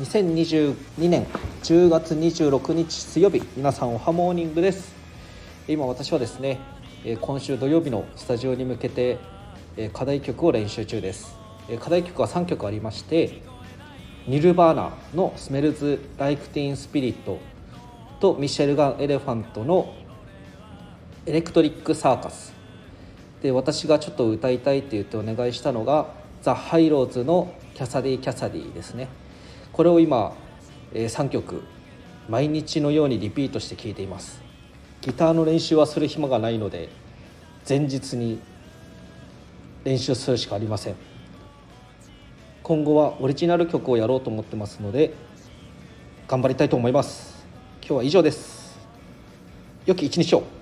2022年10月26日水曜日皆さんおはモーニングです。今私はですね今週土曜日のスタジオに向けて課題曲を練習中です。課題曲は3曲ありましてニルバーナの「スメルズ・ライク・ティーン・スピリット」とミシェルガン・エレファントの「エレクトリック・サーカス」で私がちょっと歌いたいって言ってお願いしたのがザ・ハイローズの「キャサディ・キャサディ」ですね。これを今、えー、3曲毎日のようにリピートして聴いています。ギターの練習はする暇がないので前日に練習するしかありません。今後はオリジナル曲をやろうと思ってますので頑張りたいと思います。今日は以上です。良き一日を。